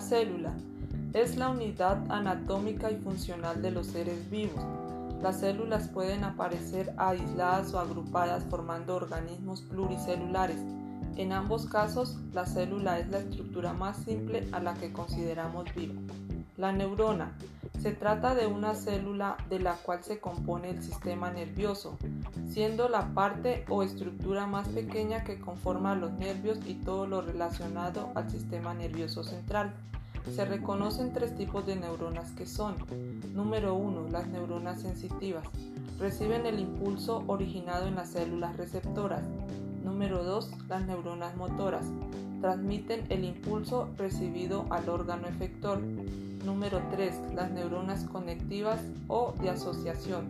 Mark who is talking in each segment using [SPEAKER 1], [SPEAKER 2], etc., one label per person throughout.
[SPEAKER 1] célula es la unidad anatómica y funcional de los seres vivos. Las células pueden aparecer aisladas o agrupadas formando organismos pluricelulares. En ambos casos, la célula es la estructura más simple a la que consideramos viva. La neurona. Se trata de una célula de la cual se compone el sistema nervioso, siendo la parte o estructura más pequeña que conforma los nervios y todo lo relacionado al sistema nervioso central. Se reconocen tres tipos de neuronas que son, número 1, las neuronas sensitivas. Reciben el impulso originado en las células receptoras. Número 2, las neuronas motoras. Transmiten el impulso recibido al órgano efector. Número 3. Las neuronas conectivas o de asociación.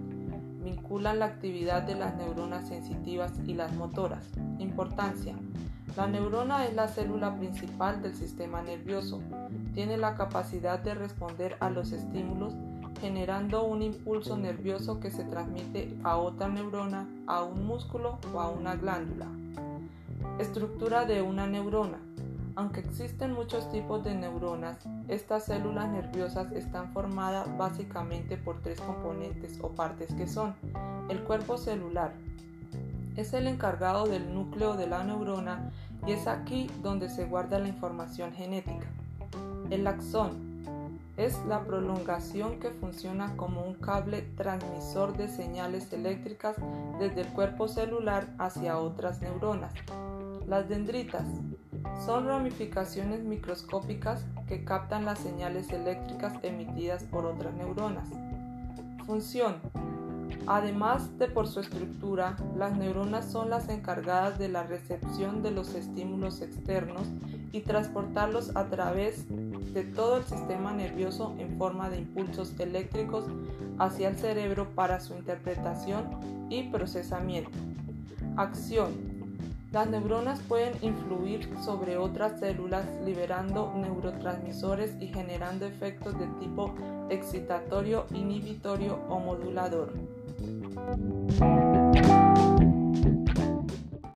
[SPEAKER 1] Vinculan la actividad de las neuronas sensitivas y las motoras. Importancia. La neurona es la célula principal del sistema nervioso. Tiene la capacidad de responder a los estímulos generando un impulso nervioso que se transmite a otra neurona, a un músculo o a una glándula. Estructura de una neurona. Aunque existen muchos tipos de neuronas, estas células nerviosas están formadas básicamente por tres componentes o partes que son el cuerpo celular. Es el encargado del núcleo de la neurona y es aquí donde se guarda la información genética. El axón es la prolongación que funciona como un cable transmisor de señales eléctricas desde el cuerpo celular hacia otras neuronas. Las dendritas son ramificaciones microscópicas que captan las señales eléctricas emitidas por otras neuronas. Función. Además de por su estructura, las neuronas son las encargadas de la recepción de los estímulos externos y transportarlos a través de todo el sistema nervioso en forma de impulsos eléctricos hacia el cerebro para su interpretación y procesamiento. Acción las neuronas pueden influir sobre otras células liberando neurotransmisores y generando efectos de tipo excitatorio, inhibitorio o modulador.